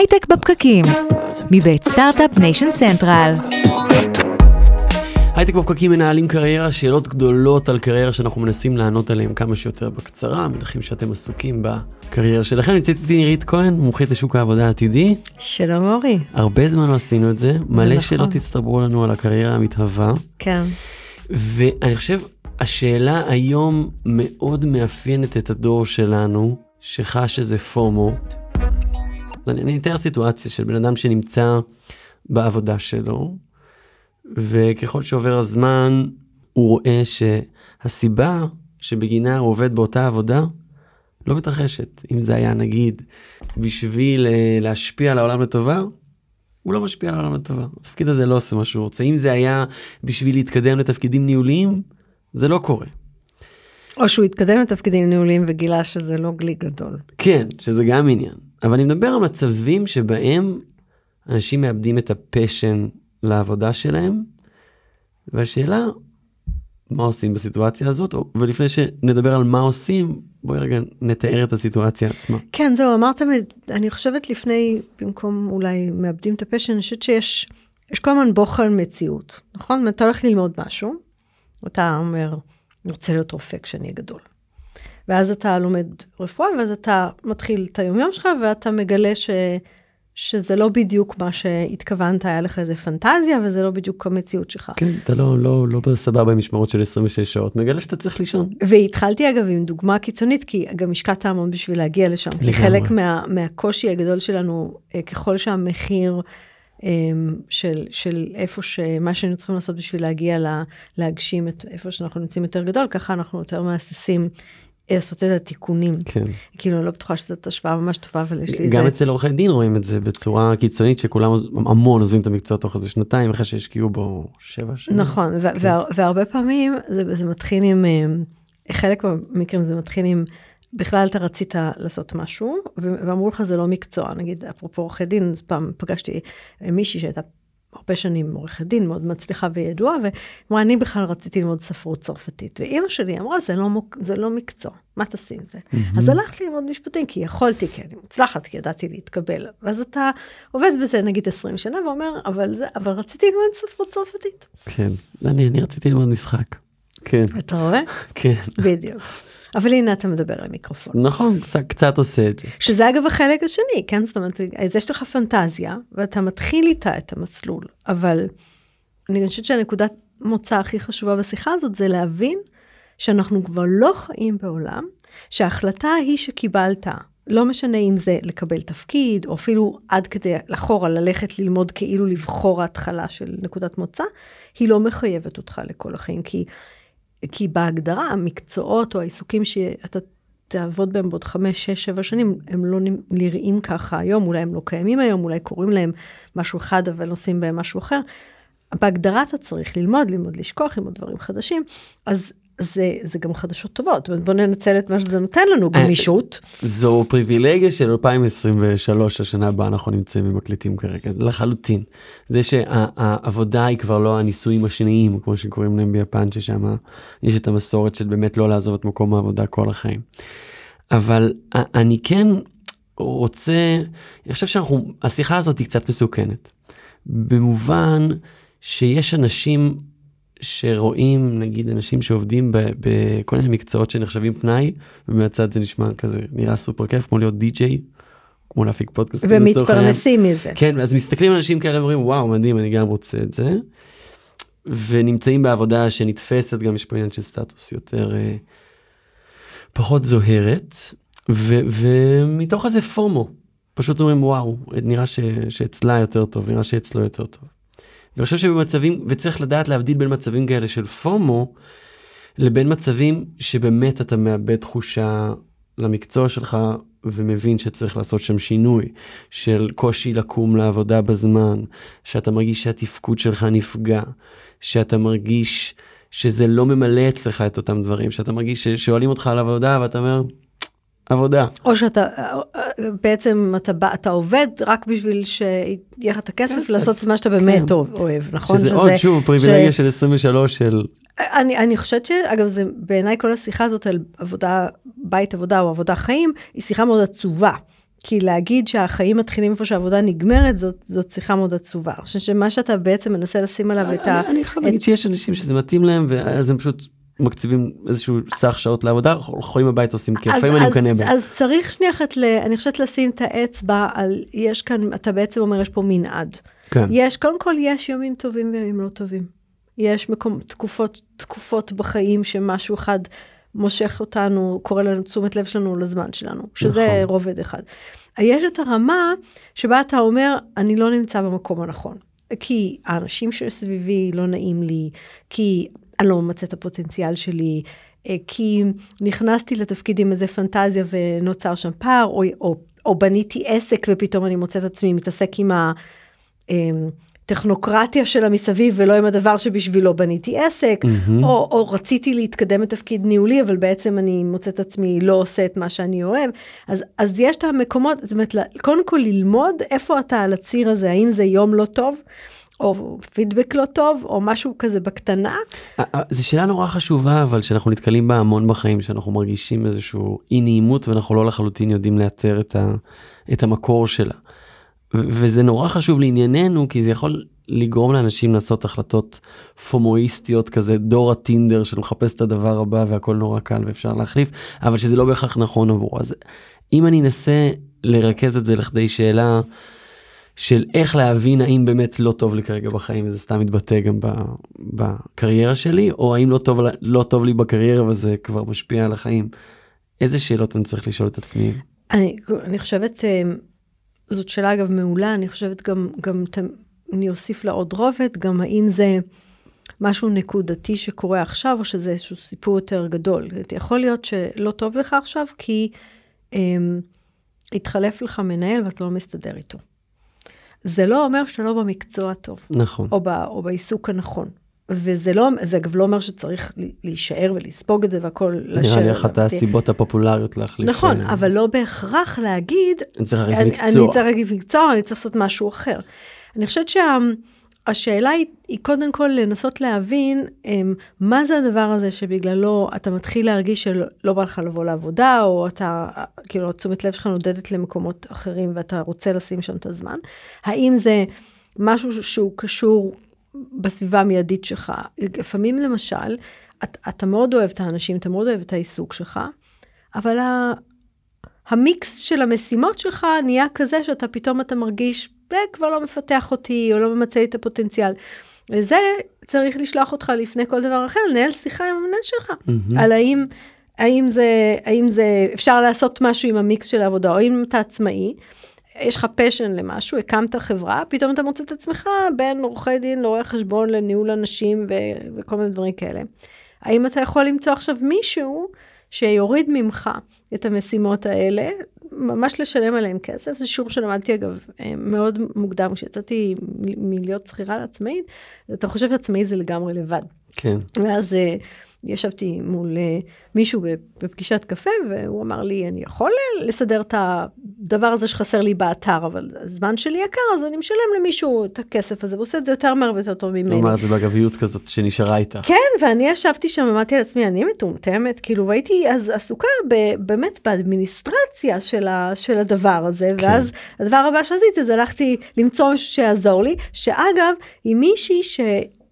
הייטק בפקקים, מבית Start-Up Nation Central. הייטק בפקקים מנהלים קריירה, שאלות גדולות על קריירה שאנחנו מנסים לענות עליהן כמה שיותר בקצרה, מניחים שאתם עסוקים בקריירה שלכם. נמצאת איתי נירית כהן, מומחית לשוק העבודה העתידי. שלום אורי. הרבה זמן לא עשינו את זה, מלא נכון. שאלות הצטברו לנו על הקריירה המתהווה, כן. ואני חושב, השאלה היום מאוד מאפיינת את הדור שלנו, שחש איזה FOMO. אני, אני אתאר סיטואציה של בן אדם שנמצא בעבודה שלו, וככל שעובר הזמן, הוא רואה שהסיבה שבגינה הוא עובד באותה עבודה, לא מתרחשת. אם זה היה נגיד בשביל אה, להשפיע על העולם לטובה, הוא לא משפיע על העולם לטובה. התפקיד הזה לא עושה מה שהוא רוצה. אם זה היה בשביל להתקדם לתפקידים ניהוליים, זה לא קורה. או שהוא התקדם לתפקידים ניהוליים וגילה שזה לא גלי גדול. כן, שזה גם עניין. אבל אני מדבר על מצבים שבהם אנשים מאבדים את ה passion לעבודה שלהם, והשאלה, מה עושים בסיטואציה הזאת? ולפני שנדבר על מה עושים, בואי רגע נתאר את הסיטואציה עצמה. כן, זהו, אמרת, מ- אני חושבת לפני, במקום אולי מאבדים את ה passion, אני חושבת שיש יש כל הזמן בוחן מציאות, נכון? אתה הולך ללמוד משהו, אתה אומר, אני רוצה להיות רופא כשאני אהיה גדול. ואז אתה לומד רפואה, ואז אתה מתחיל את היומיום שלך, ואתה מגלה ש... שזה לא בדיוק מה שהתכוונת, היה לך איזה פנטזיה, וזה לא בדיוק המציאות שלך. כן, אתה לא, לא, לא בסבבה עם משמרות של 26 שעות, מגלה שאתה צריך לישון. והתחלתי אגב עם דוגמה קיצונית, כי גם השקעת המון בשביל להגיע לשם. לגמרי. חלק מה, מהקושי הגדול שלנו, אה, ככל שהמחיר אה, של, של איפה שמה שהיינו צריכים לעשות בשביל להגיע לה, להגשים את איפה שאנחנו נמצאים יותר גדול, ככה אנחנו יותר מהססים לעשות את התיקונים. כן. כאילו, לא בטוחה שזאת השוואה ממש טובה, אבל יש לי גם איזה... אצל עורכי דין רואים את זה בצורה קיצונית שכולם המון עוזבים את המקצוע תוך איזה שנתיים אחרי שהשקיעו בו שבע שנים. נכון, ו- וה- והרבה פעמים זה, זה מתחיל עם, אה, חלק מהמקרים זה מתחיל עם, בכלל אתה רצית לעשות משהו, ואמרו לך זה לא מקצוע, נגיד אפרופו עורכי דין, אז פעם פגשתי אה, מישהי שהייתה הרבה שנים עורכת דין, מאוד מצליחה וידועה, ואמרה, אני בכלל רציתי ללמוד ספרות צרפתית, ואימא שלי אמרה, זה לא, מוק- זה לא מקצוע, מה תעשי עם זה? אז הלכתי ללמוד משפטים, כי יכולתי, כי אני מוצלחת, כי ידעתי להתקבל, ואז אתה עובד בזה נגיד 20 שנה, ואומר, אבל, זה, אבל רציתי ללמוד ספרות צרפתית. כן. אני, אני רציתי ללמוד משחק. כן, אתה רואה? כן. בדיוק. אבל הנה אתה מדבר למיקרופון. נכון, קצת- קצת עושה את זה. שזה אגב החלק השני, כן? זאת אומרת, אז יש לך פנטזיה, ואתה מתחיל איתה את המסלול, אבל אני חושבת שהנקודת מוצא הכי חשובה בשיחה הזאת זה להבין שאנחנו כבר לא חיים בעולם, שההחלטה היא שקיבלת, לא משנה אם זה לקבל תפקיד, או אפילו עד כדי אחורה ללכת ללמוד כאילו לבחור ההתחלה של נקודת מוצא, היא לא מחייבת אותך לכל החיים, כי, כי בהגדרה המקצועות או העיסוקים שאתה תעבוד בהם בעוד חמש, שש, שבע שנים, הם לא נראים ככה היום, אולי הם לא קיימים היום, אולי קוראים להם משהו אחד אבל עושים בהם משהו אחר. בהגדרה אתה צריך ללמוד, ללמוד לשכוח, ללמוד דברים חדשים, אז זה, זה גם חדשות טובות. בוא ננצל את מה שזה נותן לנו, אה, גמישות. זו פריבילגיה של 2023, השנה הבאה אנחנו נמצאים ומקליטים כרגע, לחלוטין. זה שהעבודה היא כבר לא הניסויים השניים, כמו שקוראים להם ביפן, ששם יש את המסורת של באמת לא לעזוב את מקום העבודה כל החיים. אבל אני כן רוצה, אני חושב שאנחנו, השיחה הזאת היא קצת מסוכנת. במובן שיש אנשים שרואים נגיד אנשים שעובדים בכל מיני מקצועות שנחשבים פנאי ומהצד זה נשמע כזה נראה סופר כיף כמו להיות די-ג'יי. כמו להפיק פודקאסטים העניין. ומתפרנסים מזה. כן אז מסתכלים על אנשים כאלה ואומרים וואו מדהים אני גם רוצה את זה. ונמצאים בעבודה שנתפסת גם יש פה עניין של סטטוס יותר אה, פחות זוהרת ו- ומתוך איזה פומו פשוט אומרים וואו נראה ש- שאצלה יותר טוב נראה שאצלו יותר טוב. ואני חושב שבמצבים וצריך לדעת להבדיל בין מצבים כאלה של פומו לבין מצבים שבאמת אתה מאבד תחושה למקצוע שלך ומבין שצריך לעשות שם שינוי של קושי לקום לעבודה בזמן, שאתה מרגיש שהתפקוד שלך נפגע, שאתה מרגיש שזה לא ממלא אצלך את אותם דברים, שאתה מרגיש ששואלים אותך על עבודה ואתה אומר, עבודה. או שאתה, בעצם אתה, בא- אתה עובד רק בשביל שיהיה לך את הכסף כסף. לעשות את מה שאתה באמת כן. אוהב, נכון? שזה עוד שוב פריבילגיה של 23 של אני, אני חושבת שאגב, זה בעיניי כל השיחה הזאת על עבודה, בית עבודה או עבודה חיים, היא שיחה מאוד עצובה. כי להגיד שהחיים מתחילים איפה שהעבודה נגמרת, זאת, זאת שיחה מאוד עצובה. אני חושבת שמה שאתה בעצם מנסה לשים עליו את ה... אני חייב להגיד שיש אנשים שזה מתאים להם ואז הם פשוט מקציבים איזשהו סך שעות לעבודה חולים הביתה עושים כיף לפעמים אני מקנא בהם. אז צריך שנייה אחת. אני חושבת לשים את האצבע על, יש כאן, אתה בעצם אומר יש פה מנעד. כן. יש, קודם כל יש ימים טובים וימים לא טובים. יש מקום, תקופות, תקופות בחיים שמשהו אחד מושך אותנו, קורא לנו תשומת לב שלנו לזמן שלנו, שזה נכון. רובד אחד. יש את הרמה שבה אתה אומר, אני לא נמצא במקום הנכון. כי האנשים שסביבי לא נעים לי, כי אני לא ממצה את הפוטנציאל שלי, אה, כי נכנסתי לתפקיד עם איזה פנטזיה ונוצר שם פער, או, או, או בניתי עסק ופתאום אני מוצאת עצמי מתעסק עם הטכנוקרטיה שלה מסביב ולא עם הדבר שבשבילו בניתי עסק, מהמם. או, או רציתי להתקדם לתפקיד ניהולי, אבל בעצם אני מוצאת עצמי לא עושה את מה שאני אוהב. אז, אז יש את המקומות, זאת אומרת, קודם כל ללמוד איפה אתה על הציר הזה, האם זה יום לא טוב, או פידבק לא טוב, או משהו כזה בקטנה. זו שאלה נורא חשובה אבל שאנחנו נתקלים בה המון בחיים שאנחנו מרגישים איזשהו אי נעימות ואנחנו לא לחלוטין יודעים לאתר את, ה, את המקור שלה. ו- וזה נורא חשוב לענייננו כי זה יכול לגרום לאנשים לעשות החלטות פומואיסטיות כזה דור הטינדר של מחפש את הדבר הבא והכל נורא קל ואפשר להחליף אבל שזה לא בהכרח נכון עבורו אז אם אני אנסה לרכז את זה לכדי שאלה של איך להבין האם באמת לא טוב לי כרגע בחיים וזה סתם מתבטא גם בקריירה שלי או האם לא טוב, לא טוב לי בקריירה וזה כבר משפיע על החיים. איזה שאלות אני צריך לשאול את עצמי? אני, אני חושבת, אה, זאת שאלה אגב מעולה, אני חושבת גם, גם אני אוסיף לה עוד רובד, גם האם זה משהו נקודתי שקורה עכשיו, או שזה איזשהו סיפור יותר גדול. יכול להיות שלא טוב לך עכשיו, כי um, התחלף לך מנהל ואתה לא מסתדר איתו. זה לא אומר שאתה לא במקצוע טוב, נכון. או, ב, או בעיסוק הנכון. וזה לא, זה אגב לא אומר שצריך להישאר ולספוג את זה והכל לשבת. נראה לי אחת הסיבות הפופולריות להחליף. נכון, אה, אבל לא בהכרח להגיד, אני צריך להחליף אני, מקצוע. אני צריך להגיד מקצוע, אני צריך לעשות משהו אחר. אני חושבת שהשאלה היא, היא קודם כל לנסות להבין um, מה זה הדבר הזה שבגללו אתה מתחיל להרגיש שלא לא בא לך לבוא לעבודה, או אתה, כאילו, תשומת לב שלך נודדת למקומות אחרים ואתה רוצה לשים שם את הזמן. האם זה משהו שהוא קשור בסביבה המיידית שלך? לפעמים למשל, אתה, אתה מאוד אוהב את האנשים, אתה מאוד אוהב את העיסוק שלך, אבל ה... המיקס של המשימות שלך נהיה כזה שאתה פתאום אתה מרגיש, זה כבר לא מפתח אותי, או לא ממצה את הפוטנציאל. וזה צריך לשלוח אותך לפני כל דבר אחר, לנהל שיחה עם המנהל שלך, מהמם. על האם, האם, זה, האם זה אפשר לעשות משהו עם המיקס של העבודה, או אם אתה עצמאי, יש לך פשן למשהו, הקמת חברה, פתאום אתה מוצא את עצמך בין עורכי דין לרואי חשבון לניהול אנשים ו- וכל מיני דברים כאלה. האם אתה יכול למצוא עכשיו מישהו שיוריד ממך את המשימות האלה, ממש לשלם עליהם כסף, זה שיעור שלמדתי אגב אה, מאוד מוקדם, כשיצאתי מלהיות שכירה לעצמאית, אתה חושב שעצמאי זה לגמרי לבד. כן. ואז אה, ישבתי מול אה, מישהו בפגישת קפה, והוא אמר לי, אני יכול אה, לסדר את הדבר הזה שחסר לי באתר, אבל הזמן שלי יקר, אז אני משלם למישהו את הכסף הזה, והוא עושה את זה יותר מהר ויותר טוב הוא ממני. אמר את זה באגביות כזאת שנשארה איתה. כן, ואני ישבתי שם, אמרתי לעצמי, אני מטומטמת, כאילו, והייתי אז עסוקה ב, באמת באדמיניסטרציה של, ה, של הדבר הזה, כן. ואז הדבר הבא שעשיתי זה הלכתי למצוא מישהו שיעזור לי, שאגב, היא מישהי ש...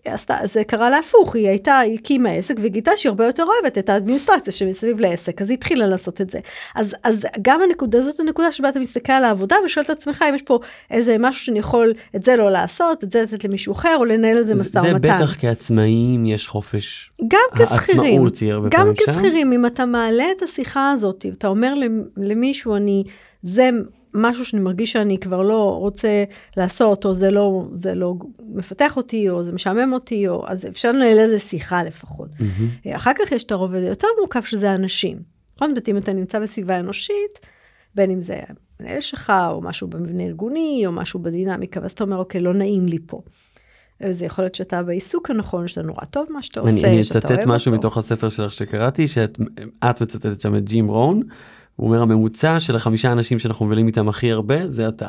עשתה, זה קרה לה הפוך, היא הייתה, היא הקימה עסק וגילתה שהיא הרבה יותר אוהבת את האדמיניסטרציה שמסביב לעסק, אז היא התחילה לעשות את זה. אז, אז גם הנקודה הזאת הנקודה שבה אתה מסתכל על העבודה ושואל את עצמך אם יש פה איזה משהו שאני יכול את זה לא לעשות, את זה לתת למישהו אחר או לנהל על זה משא זה ומתן. בטח כעצמאים יש חופש. גם כשכירים, גם. כשכירים, אם אתה מעלה את השיחה הזאת, ואתה אומר למישהו, אני, זה משהו שאני מרגיש שאני כבר לא רוצה לעשות, או זה לא, זה לא מפתח אותי, או זה משעמם אותי, או, אז אפשר לנהל איזה שיחה לפחות. מהמם. אחר כך יש את הרובד היותר מורכב, שזה אנשים. נכון? זאת אומרת, אם אתה נמצא בסביבה אנושית, בין אם זה המנהל שלך, או משהו במבנה ארגוני, או משהו בדינמיקה, ואז אתה אומר, אוקיי, לא נעים לי פה. וזה יכול להיות שאתה בעיסוק הנכון, שאתה נורא טוב מה שאתה עושה, אני, אני שאתה אוהב אצטט משהו אותו. מתוך הספר שלך שקראתי שאת את מצטטת שם את ג'ים רון. הוא אומר הממוצע של החמישה אנשים שאנחנו מבלים איתם הכי הרבה זה אתה.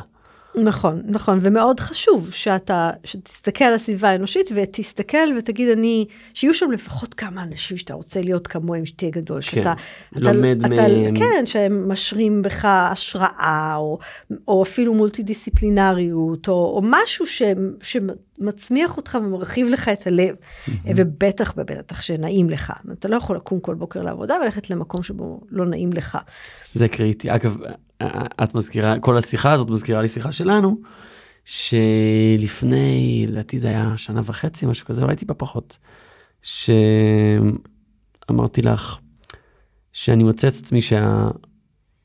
נכון, נכון, ומאוד חשוב שאתה, שתסתכל על הסביבה האנושית ותסתכל ותגיד אני, שיהיו שם לפחות כמה אנשים שאתה רוצה להיות כמוהם, שתהיה גדול, כן, שאתה, לומד אתה, מהם. כן, שהם משרים בך השראה, או, או אפילו מולטי דיסציפלינריות, או, או משהו ש, שמצמיח אותך ומרחיב לך את הלב, ובטח ובטח שנעים לך, אתה לא יכול לקום כל בוקר לעבודה וללכת למקום שבו לא נעים לך. זה קריטי. אגב, את מזכירה, כל השיחה הזאת מזכירה לי שיחה שלנו, שלפני, לדעתי זה היה שנה וחצי, משהו כזה, אולי טיפה פחות, שאמרתי לך שאני מוצא את עצמי שה...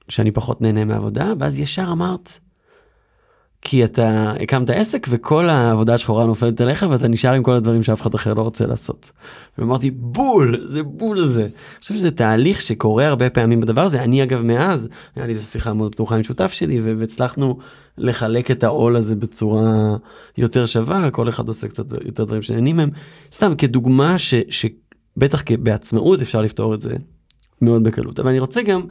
שאני פחות נהנה מעבודה, ואז ישר אמרת, כי אתה הקמת עסק וכל העבודה השחורה נופלת עליך ואתה נשאר עם כל הדברים שאף אחד אחר לא רוצה לעשות. ואמרתי בול זה בול זה. אני חושב שזה תהליך שקורה הרבה פעמים בדבר הזה אני אגב מאז היה לי איזה שיחה מאוד פתוחה עם שותף שלי והצלחנו לחלק את העול הזה בצורה יותר שווה כל אחד עושה קצת יותר דברים שנהנים מהם סתם כדוגמה ש, שבטח בעצמאות אפשר לפתור את זה מאוד בקלות אבל אני רוצה גם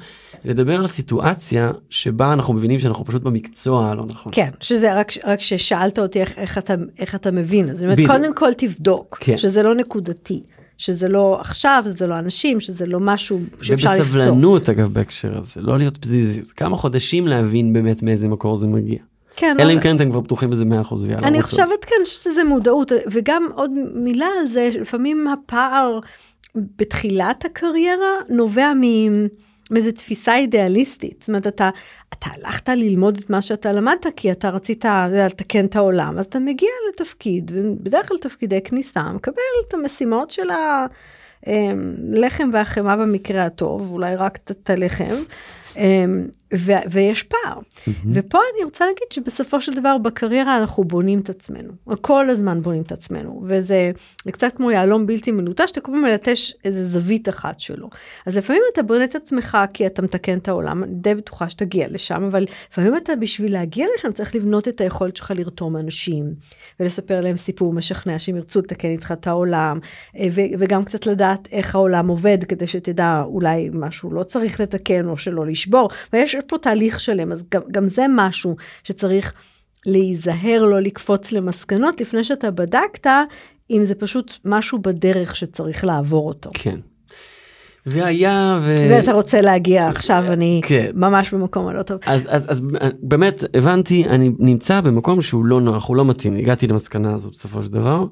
לדבר על הסיטואציה שבה אנחנו מבינים שאנחנו פשוט במקצוע הלא נכון. כן שזה רק רק ששאלת אותי איך, איך אתה איך אתה מבין אז אומרת, קודם כל תבדוק כן. שזה לא נקודתי. שזה לא עכשיו, שזה לא אנשים, שזה לא משהו שאפשר לפתור. ובסבלנות אגב בהקשר הזה, לא להיות פזיזי, זה כמה חודשים להבין באמת מאיזה מקור זה מגיע. כן. אלא אם כן אתם כבר פתוחים בזה 100% ויאללה. אני חושבת כן שזה מודעות, וגם עוד מילה על זה, לפעמים הפער בתחילת הקריירה נובע מאיזו תפיסה אידיאליסטית. זאת אומרת, אתה, אתה הלכת ללמוד את מה שאתה למדת כי אתה רצית לתקן את העולם, אז אתה מגיע לתפקיד, בדרך כלל תפקידי כניסה, מקבל את המשימות של הלחם והחמאה במקרה הטוב, אולי רק את הלחם. ו- ויש פער. Mm-hmm. ופה אני רוצה להגיד שבסופו של דבר בקריירה אנחנו בונים את עצמנו, כל הזמן בונים את עצמנו, וזה קצת כמו יהלום בלתי מלוטש, שאתה כל פעם מלטש איזה זווית אחת שלו. אז לפעמים אתה בונה את עצמך כי אתה מתקן את העולם, אני די בטוחה שתגיע לשם, אבל לפעמים אתה בשביל להגיע לשם צריך לבנות את היכולת שלך לרתום אנשים, ולספר להם סיפור משכנע שהם ירצו לתקן איתך את העולם, ו- וגם קצת לדעת איך העולם עובד, כדי שתדע אולי משהו לא צריך לתקן או שלא לשבור, ויש פה תהליך שלם, אז גם, גם זה משהו שצריך להיזהר, לא לקפוץ למסקנות לפני שאתה בדקת, אם זה פשוט משהו בדרך שצריך לעבור אותו. כן. והיה ו... ואתה רוצה להגיע עכשיו אני כן. ממש במקום הלא טוב. אז, אז, אז באמת הבנתי אני נמצא במקום שהוא לא נוח הוא לא מתאים הגעתי למסקנה הזו בסופו של דבר.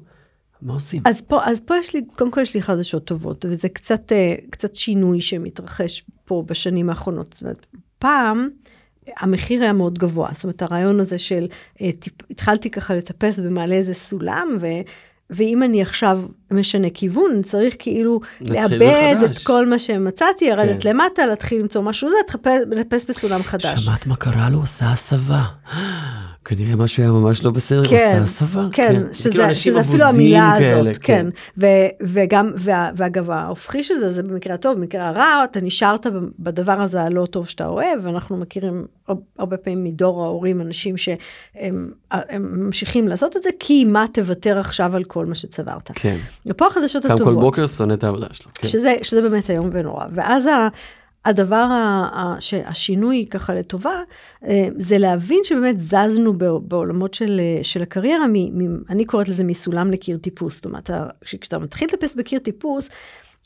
מה עושים? אז פה אז פה יש לי קודם כל יש לי חדשות טובות וזה קצת קצת שינוי שמתרחש פה בשנים האחרונות. פעם המחיר היה מאוד גבוה, זאת אומרת הרעיון הזה של אה, טיפ, התחלתי ככה לטפס במעלה איזה סולם ו... ואם אני עכשיו משנה כיוון, צריך כאילו לאבד מחדש. את כל מה שמצאתי, לרדת כן. למטה, להתחיל למצוא משהו זה, לחפש בסולם חדש. שמעת מה קרה לו? עושה הסבה. כנראה משהו היה ממש לא בסדר, כן, עושה הסבה. כן, כן. שזה, כאילו שזה אפילו המילה כאלה, הזאת, כן. כן. ו, וגם, וה, ואגב, ההופכי של זה, זה במקרה הטוב, במקרה הרע, אתה נשארת בדבר הזה הלא טוב שאתה אוהב, ואנחנו מכירים הרבה פעמים מדור ההורים אנשים שהם ממשיכים לעשות את זה, כי מה תוותר עכשיו על כל מה שצברת. כן. ופה החדשות הטובות. קם כל בוקר שונא את העבודה שלו. כן. שזה, שזה באמת איום ונורא. ואז ה... הדבר השינוי ככה לטובה אה, זה להבין שבאמת זזנו בעולמות של, של הקריירה, מ, מ, אני קוראת לזה מסולם לקיר טיפוס, זאת אומרת כשאתה מתחיל לטפס בקיר טיפוס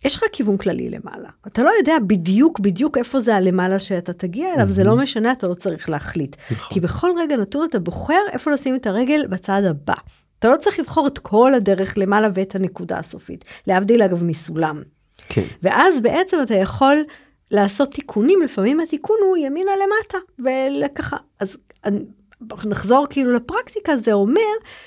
יש לך כיוון כללי למעלה. אתה לא יודע בדיוק בדיוק איפה זה הלמעלה שאתה תגיע אליו, mm-hmm. זה לא משנה, אתה לא צריך להחליט. נכון. כי בכל רגע נתון אתה בוחר איפה לשים את הרגל בצד הבא. אתה לא צריך לבחור את כל הדרך למעלה ואת הנקודה הסופית, להבדיל אגב מסולם. כן. ואז בעצם אתה יכול לעשות תיקונים, לפעמים התיקון הוא ימינה למטה, וככה, אז נחזור כאילו לפרקטיקה, זה אומר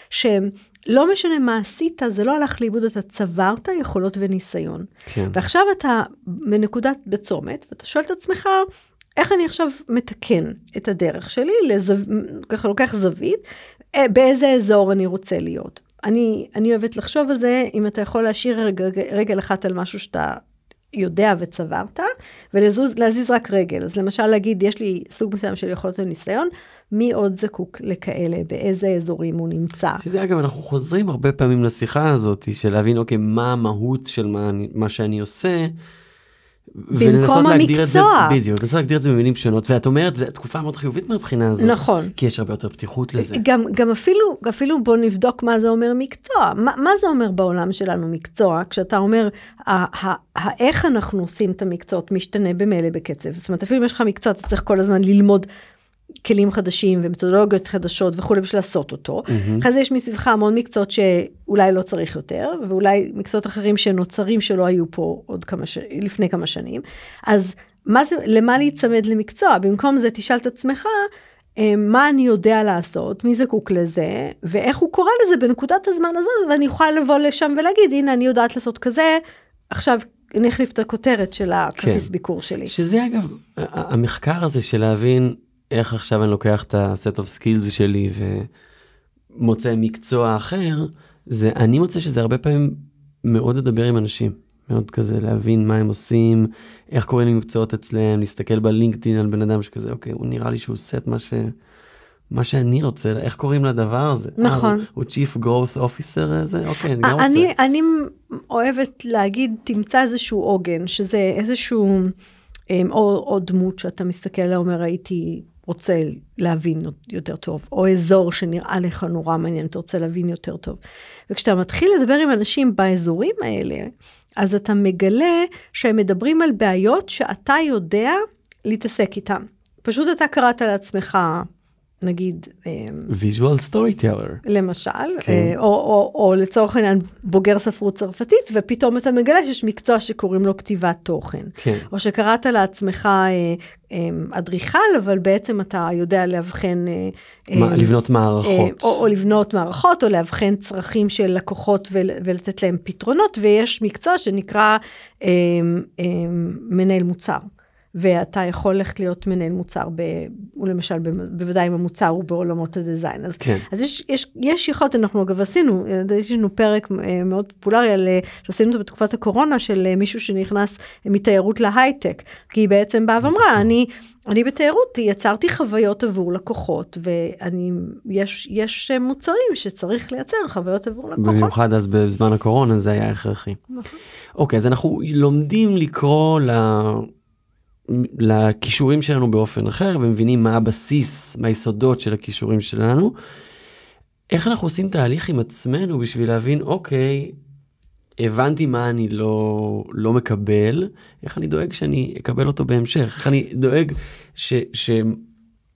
שלא משנה מה עשית, זה לא הלך לאיבוד, אתה צברת יכולות וניסיון. כן. ועכשיו אתה בנקודת בצומת, ואתה שואל את עצמך, איך אני עכשיו מתקן את הדרך שלי, לזו... ככה לוקח זווית, אה, באיזה אזור אני רוצה להיות. אני, אני אוהבת לחשוב על זה, אם אתה יכול להשאיר רגל, רגל אחת על משהו שאתה יודע וצברת, ולהזיז רק רגל. אז למשל להגיד, יש לי סוג מסוים של יכולת וניסיון, מי עוד זקוק לכאלה, באיזה אזורים הוא נמצא. שזה אגב, אנחנו חוזרים הרבה פעמים לשיחה הזאת, של להבין, אוקיי, מה המהות של מה, מה שאני עושה, להגדיר את זה, המקצוע. בדיוק, לנסות להגדיר את זה במילים שונות, ואת אומרת, זו תקופה מאוד חיובית מהבחינה הזאת. נכון. כי יש הרבה יותר פתיחות לזה. גם, גם אפילו, אפילו בוא נבדוק מה זה אומר מקצוע. מה, מה זה אומר בעולם שלנו מקצוע? כשאתה אומר, איך אנחנו עושים את המקצועות משתנה במילא בקצב. זאת אומרת, אפילו אם יש לך מקצוע, אתה צריך כל הזמן ללמוד כלים חדשים ומתודולוגיות חדשות וכולי בשביל לעשות אותו. אחרי זה יש מסביבך המון מקצועות שאולי לא צריך יותר, ואולי מקצועות אחרים שנוצרים שלא היו פה עוד כמה ש... לפני כמה שנים. אז מה זה, למה להיצמד למקצוע? במקום זה תשאל את עצמך, אה, מה אני יודע לעשות, מי זקוק לזה, ואיך הוא קורא לזה בנקודת הזמן הזאת, ואני יכולה לבוא לשם ולהגיד, הנה, אני יודעת לעשות כזה, עכשיו אני אחליף את הכותרת של הכרטיס כן. ביקור שלי. שזה אגב, המחקר הזה של להבין איך עכשיו אני לוקח את ה-set of skills שלי ומוצא מקצוע אחר, זה, אני מוצא שזה הרבה פעמים מאוד לדבר עם אנשים. מאוד כזה להבין מה הם עושים, איך קוראים למקצועות אצלם, להסתכל בלינקדאין על בן אדם שכזה, אוקיי, הוא נראה לי שהוא עושה את מה ש... מה שאני רוצה, איך קוראים לדבר הזה? נכון. אה, הוא, Chief Growth Officer הזה? אוקיי, אני גם רוצה. אני, אני אוהבת להגיד, תמצא איזשהו עוגן, שזה איזשהו, אמ, או, או דמות שאתה מסתכל עליה, אומר, הייתי רוצה להבין יותר טוב, או אזור שנראה לך נורא מעניין, אתה רוצה להבין יותר טוב. וכשאתה מתחיל לדבר עם אנשים באזורים האלה, אז אתה מגלה שהם מדברים על בעיות שאתה יודע להתעסק איתם. פשוט אתה קראת לעצמך, נגיד, אמ, visual storyteller. למשל, כן. אה, או, או, או לצורך העניין בוגר ספרות צרפתית, ופתאום אתה מגלה שיש מקצוע שקוראים לו כתיבת תוכן. כן. או שקראת לעצמך אה, אה, אדריכל, אבל בעצם אתה יודע לאבחן... מה, לבנות מערכות. או, או לבנות מערכות, או לאבחן צרכים של לקוחות ול, ולתת להם פתרונות, ויש מקצוע שנקרא מנהל מוצר. ואתה יכול ללכת להיות מנהל מוצר, ב, למשל, בוודאי אם המוצר הוא בעולמות הדיזיין. אז, כן. אז יש, יש, יש יכולת, אנחנו אגב עשינו, יש לנו פרק אה, מאוד פופולרי על, אה, שעשינו אותו בתקופת הקורונה, של אה, מישהו שנכנס מתיירות להייטק, כי היא בעצם באה ואמרה, אני, אני בתיירות יצרתי חוויות עבור לקוחות, ויש יש מוצרים שצריך לייצר חוויות עבור לקוחות. במיוחד אז בזמן הקורונה זה היה הכרחי. נכון. אוקיי, אז אנחנו לומדים לקרוא ל... לכישורים שלנו באופן אחר ומבינים מה הבסיס, מה היסודות של הכישורים שלנו. איך אנחנו עושים תהליך עם עצמנו בשביל להבין, אוקיי, הבנתי מה אני לא, לא מקבל, איך אני דואג שאני אקבל אותו בהמשך, איך אני דואג ש... ש...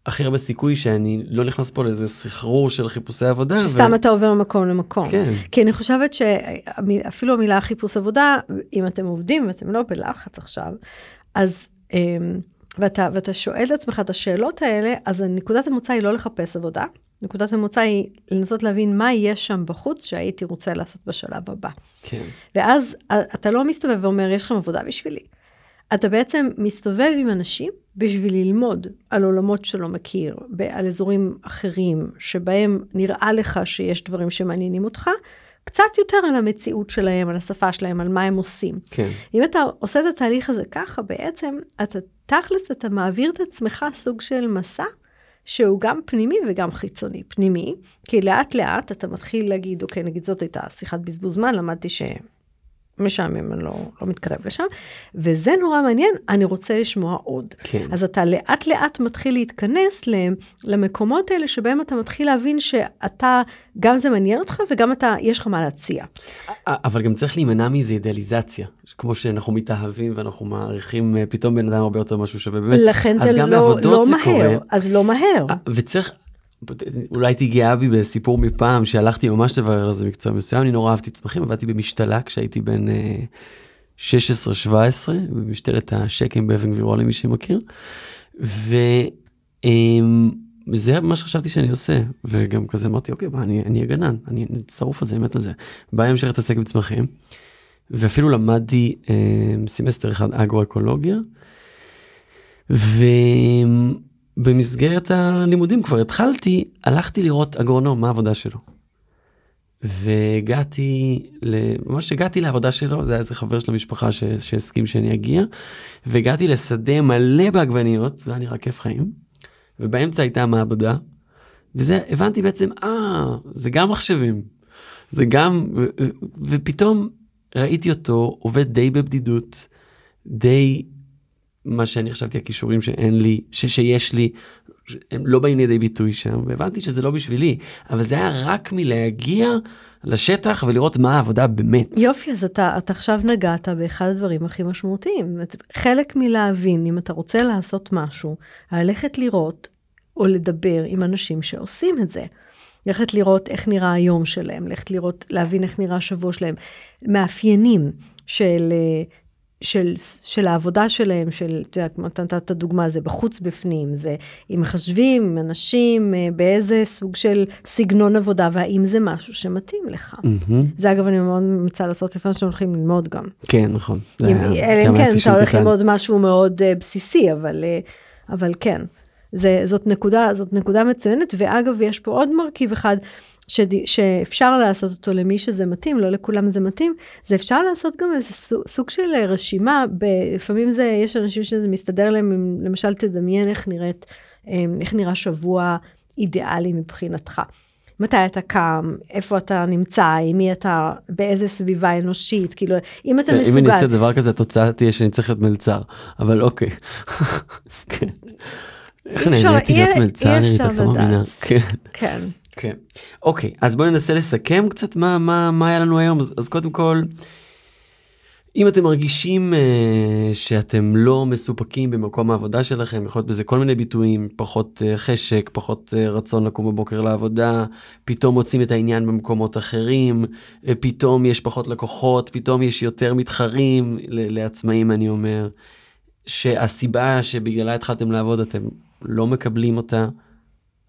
הכי הרבה סיכוי שאני לא נכנס פה לאיזה סחרור של חיפושי עבודה. שסתם ו... אתה עובר ממקום למקום. כן. כי אני חושבת שאפילו המילה חיפוש עבודה, אם אתם עובדים ואתם לא בלחץ עכשיו, אז, ואתה, ואתה שואל את עצמך את השאלות האלה, אז נקודת המוצא היא לא לחפש עבודה, נקודת המוצא היא לנסות להבין מה יש שם בחוץ שהייתי רוצה לעשות בשלב הבא. כן. ואז אתה לא מסתובב ואומר, יש לכם עבודה בשבילי. אתה בעצם מסתובב עם אנשים בשביל ללמוד על עולמות שלא מכיר, על אזורים אחרים שבהם נראה לך שיש דברים שמעניינים אותך, קצת יותר על המציאות שלהם, על השפה שלהם, על מה הם עושים. כן. אם אתה עושה את התהליך הזה ככה, בעצם אתה תכלס, אתה מעביר את עצמך סוג של מסע. שהוא גם פנימי וגם חיצוני. פנימי, כי לאט לאט אתה מתחיל להגיד, אוקיי, נגיד זאת הייתה שיחת בזבוז זמן, למדתי ש... משעמם, אני לא, לא מתקרב לשם, וזה נורא מעניין, אני רוצה לשמוע עוד. כן. אז אתה לאט לאט מתחיל להתכנס למקומות האלה שבהם אתה מתחיל להבין שאתה, גם זה מעניין אותך וגם אתה, יש לך מה להציע. אבל גם צריך להימנע מאיזה אידיאליזציה, כמו שאנחנו מתאהבים ואנחנו מעריכים אה, פתאום בן אדם הרבה יותר משהו שווה באמת. לכן זה לא, לא מהר, קורה. אז לא מהר. וצריך, אולי גאה בי בסיפור מפעם שהלכתי ממש לברר איזה מקצוע מסוים, אני נורא אהבתי צמחים, עבדתי במשתלה כשהייתי בן 16-17, במשתלת השקם באבן גבירול למי שמכיר, וזה מה שחשבתי שאני עושה, וגם כזה אמרתי אוקיי, בוא, אני אהיה גנן, אני שרוף על זה, מת על זה. בהמשך להתעסק בצמחים, ואפילו למדתי אה, סמסטר אחד אגרו-אקולוגיה, ו... במסגרת הלימודים כבר התחלתי, הלכתי לראות אגרונום, מה העבודה שלו. והגעתי, ממש הגעתי לעבודה שלו, זה היה איזה חבר של המשפחה ש... שהסכים שאני אגיע, והגעתי לשדה מלא בעגבניות, והיה נראה כיף חיים, ובאמצע הייתה מעבדה, וזה, הבנתי בעצם, אה, זה גם מחשבים, זה גם, ו... ופתאום ראיתי אותו עובד די בבדידות, די מה שאני חשבתי הכישורים שאין לי, ש, שיש לי, הם לא באים לידי ביטוי שם, והבנתי שזה לא בשבילי, אבל זה היה רק מלהגיע לשטח ולראות מה העבודה באמת. יופי, אז אתה, אתה עכשיו נגעת באחד הדברים הכי משמעותיים. חלק מלהבין, אם אתה רוצה לעשות משהו, ללכת לראות או לדבר עם אנשים שעושים את זה. ללכת לראות איך נראה היום שלהם, ללכת לראות, להבין איך נראה השבוע שלהם. מאפיינים של, אה, של, של העבודה שלהם, של, אתה יודע, כמו נתת את הדוגמה, זה בחוץ בפנים, זה עם מחשבים, עם אנשים, אה, באיזה סוג של סגנון עבודה, והאם זה משהו שמתאים לך. Mm-hmm. זה אגב, אני מאוד ממצא לעשות לפני שאתם הולכים ללמוד גם. כן, נכון. אלא אם כן, אתה הולך ללמוד משהו מאוד uh, בסיסי, אבל, uh, אבל כן. זה, זאת, נקודה, זאת נקודה מצוינת, ואגב, יש פה עוד מרכיב אחד ש, שאפשר לעשות אותו למי שזה מתאים, לא לכולם זה מתאים, זה אפשר לעשות גם איזה סוג, של רשימה, ב, לפעמים זה, יש אנשים שזה מסתדר להם, אם למשל תדמיין איך נראית, אמ, איך נראה שבוע אידיאלי מבחינתך. מתי אתה קם, איפה אתה נמצא, עם מי אתה, באיזה סביבה אנושית, כאילו, אם אתה מסוגל... אם אני אעשה דבר כזה, התוצאה תהיה שאני צריך להיות מלצר, אבל אוקיי. כן. איך נהניתי להיות מלצר, אני את לא מאמינה. כן. כן. אוקיי, אז בואו ננסה לסכם קצת מה, מה, מה היה לנו היום. אז, אז קודם כל, אם אתם מרגישים uh, שאתם לא מסופקים במקום העבודה שלכם, יכול להיות בזה כל מיני ביטויים, פחות uh, חשק, פחות uh, רצון לקום בבוקר לעבודה, פתאום מוצאים את העניין במקומות אחרים, uh, פתאום יש פחות לקוחות, פתאום יש יותר מתחרים, לעצמאים אני אומר, שהסיבה שבגללה התחלתם לעבוד אתם לא מקבלים אותה,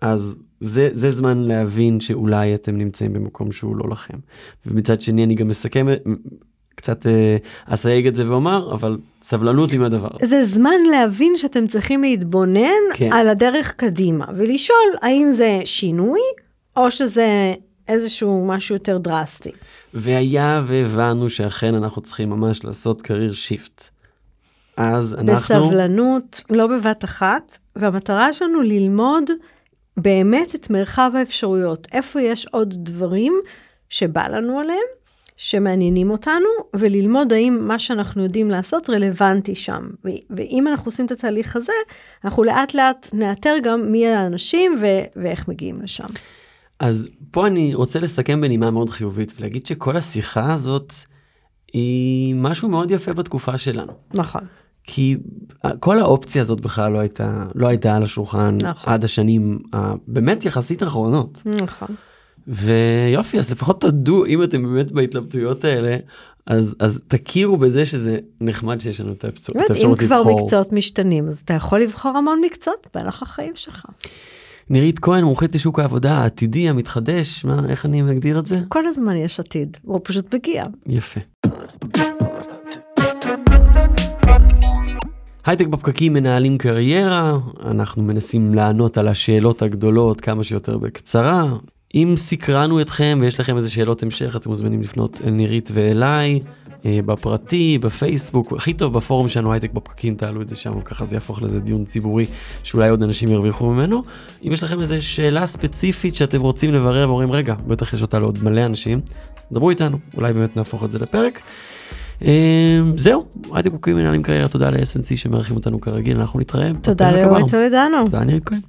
אז זה, זה זמן להבין שאולי אתם נמצאים במקום שהוא לא לכם. ומצד שני אני גם מסכם, קצת אה, אסייג את זה ואומר, אבל סבלנות עם הדבר. זה זמן להבין שאתם צריכים להתבונן כן. על הדרך קדימה, ולשאול האם זה שינוי, או שזה איזשהו משהו יותר דרסטי. והיה והבנו שאכן אנחנו צריכים ממש לעשות career shift. אז אנחנו... בסבלנות, לא בבת אחת, והמטרה שלנו ללמוד באמת את מרחב האפשרויות. איפה יש עוד דברים שבא לנו עליהם, שמעניינים אותנו, וללמוד האם מה שאנחנו יודעים לעשות רלוונטי שם. ואם אנחנו עושים את התהליך הזה, אנחנו לאט לאט נאתר גם מי האנשים ו- ואיך מגיעים לשם. אז פה אני רוצה לסכם בנימה מאוד חיובית ולהגיד שכל השיחה הזאת היא משהו מאוד יפה בתקופה שלנו. נכון. כי כל האופציה הזאת בכלל לא הייתה לא הייתה על השולחן נכון. עד השנים הבאמת יחסית אחרונות. נכון. ויופי אז לפחות תודו אם אתם באמת בהתלבטויות האלה אז אז תכירו בזה שזה נחמד שיש לנו את האפשרות לבחור. אם כבר מקצועות משתנים אז אתה יכול לבחור המון מקצועות בהלך החיים שלך. נירית כהן מומחית לשוק העבודה העתידי המתחדש מה איך אני מגדיר את זה? כל הזמן יש עתיד הוא פשוט מגיע. יפה. הייטק בפקקים מנהלים קריירה, אנחנו מנסים לענות על השאלות הגדולות כמה שיותר בקצרה. אם סקרנו אתכם ויש לכם איזה שאלות המשך, אתם מוזמנים לפנות אל נירית ואליי, אה, בפרטי, בפייסבוק, הכי טוב בפורום שלנו הייטק בפקקים, תעלו את זה שם, ככה זה יהפוך לזה דיון ציבורי שאולי עוד אנשים ירוויחו ממנו. אם יש לכם איזה שאלה ספציפית שאתם רוצים לברר ואומרים, רגע, בטח יש אותה לעוד מלא אנשים, דברו איתנו, אולי באמת נהפוך את זה לפרק. אמ, זהו, הייטק מנהלים קריירה, תודה ל-SNC שמארחים אותנו כרגיל, אנחנו נתראה. תודה לאורי טולדנו. תודה ניר כהן.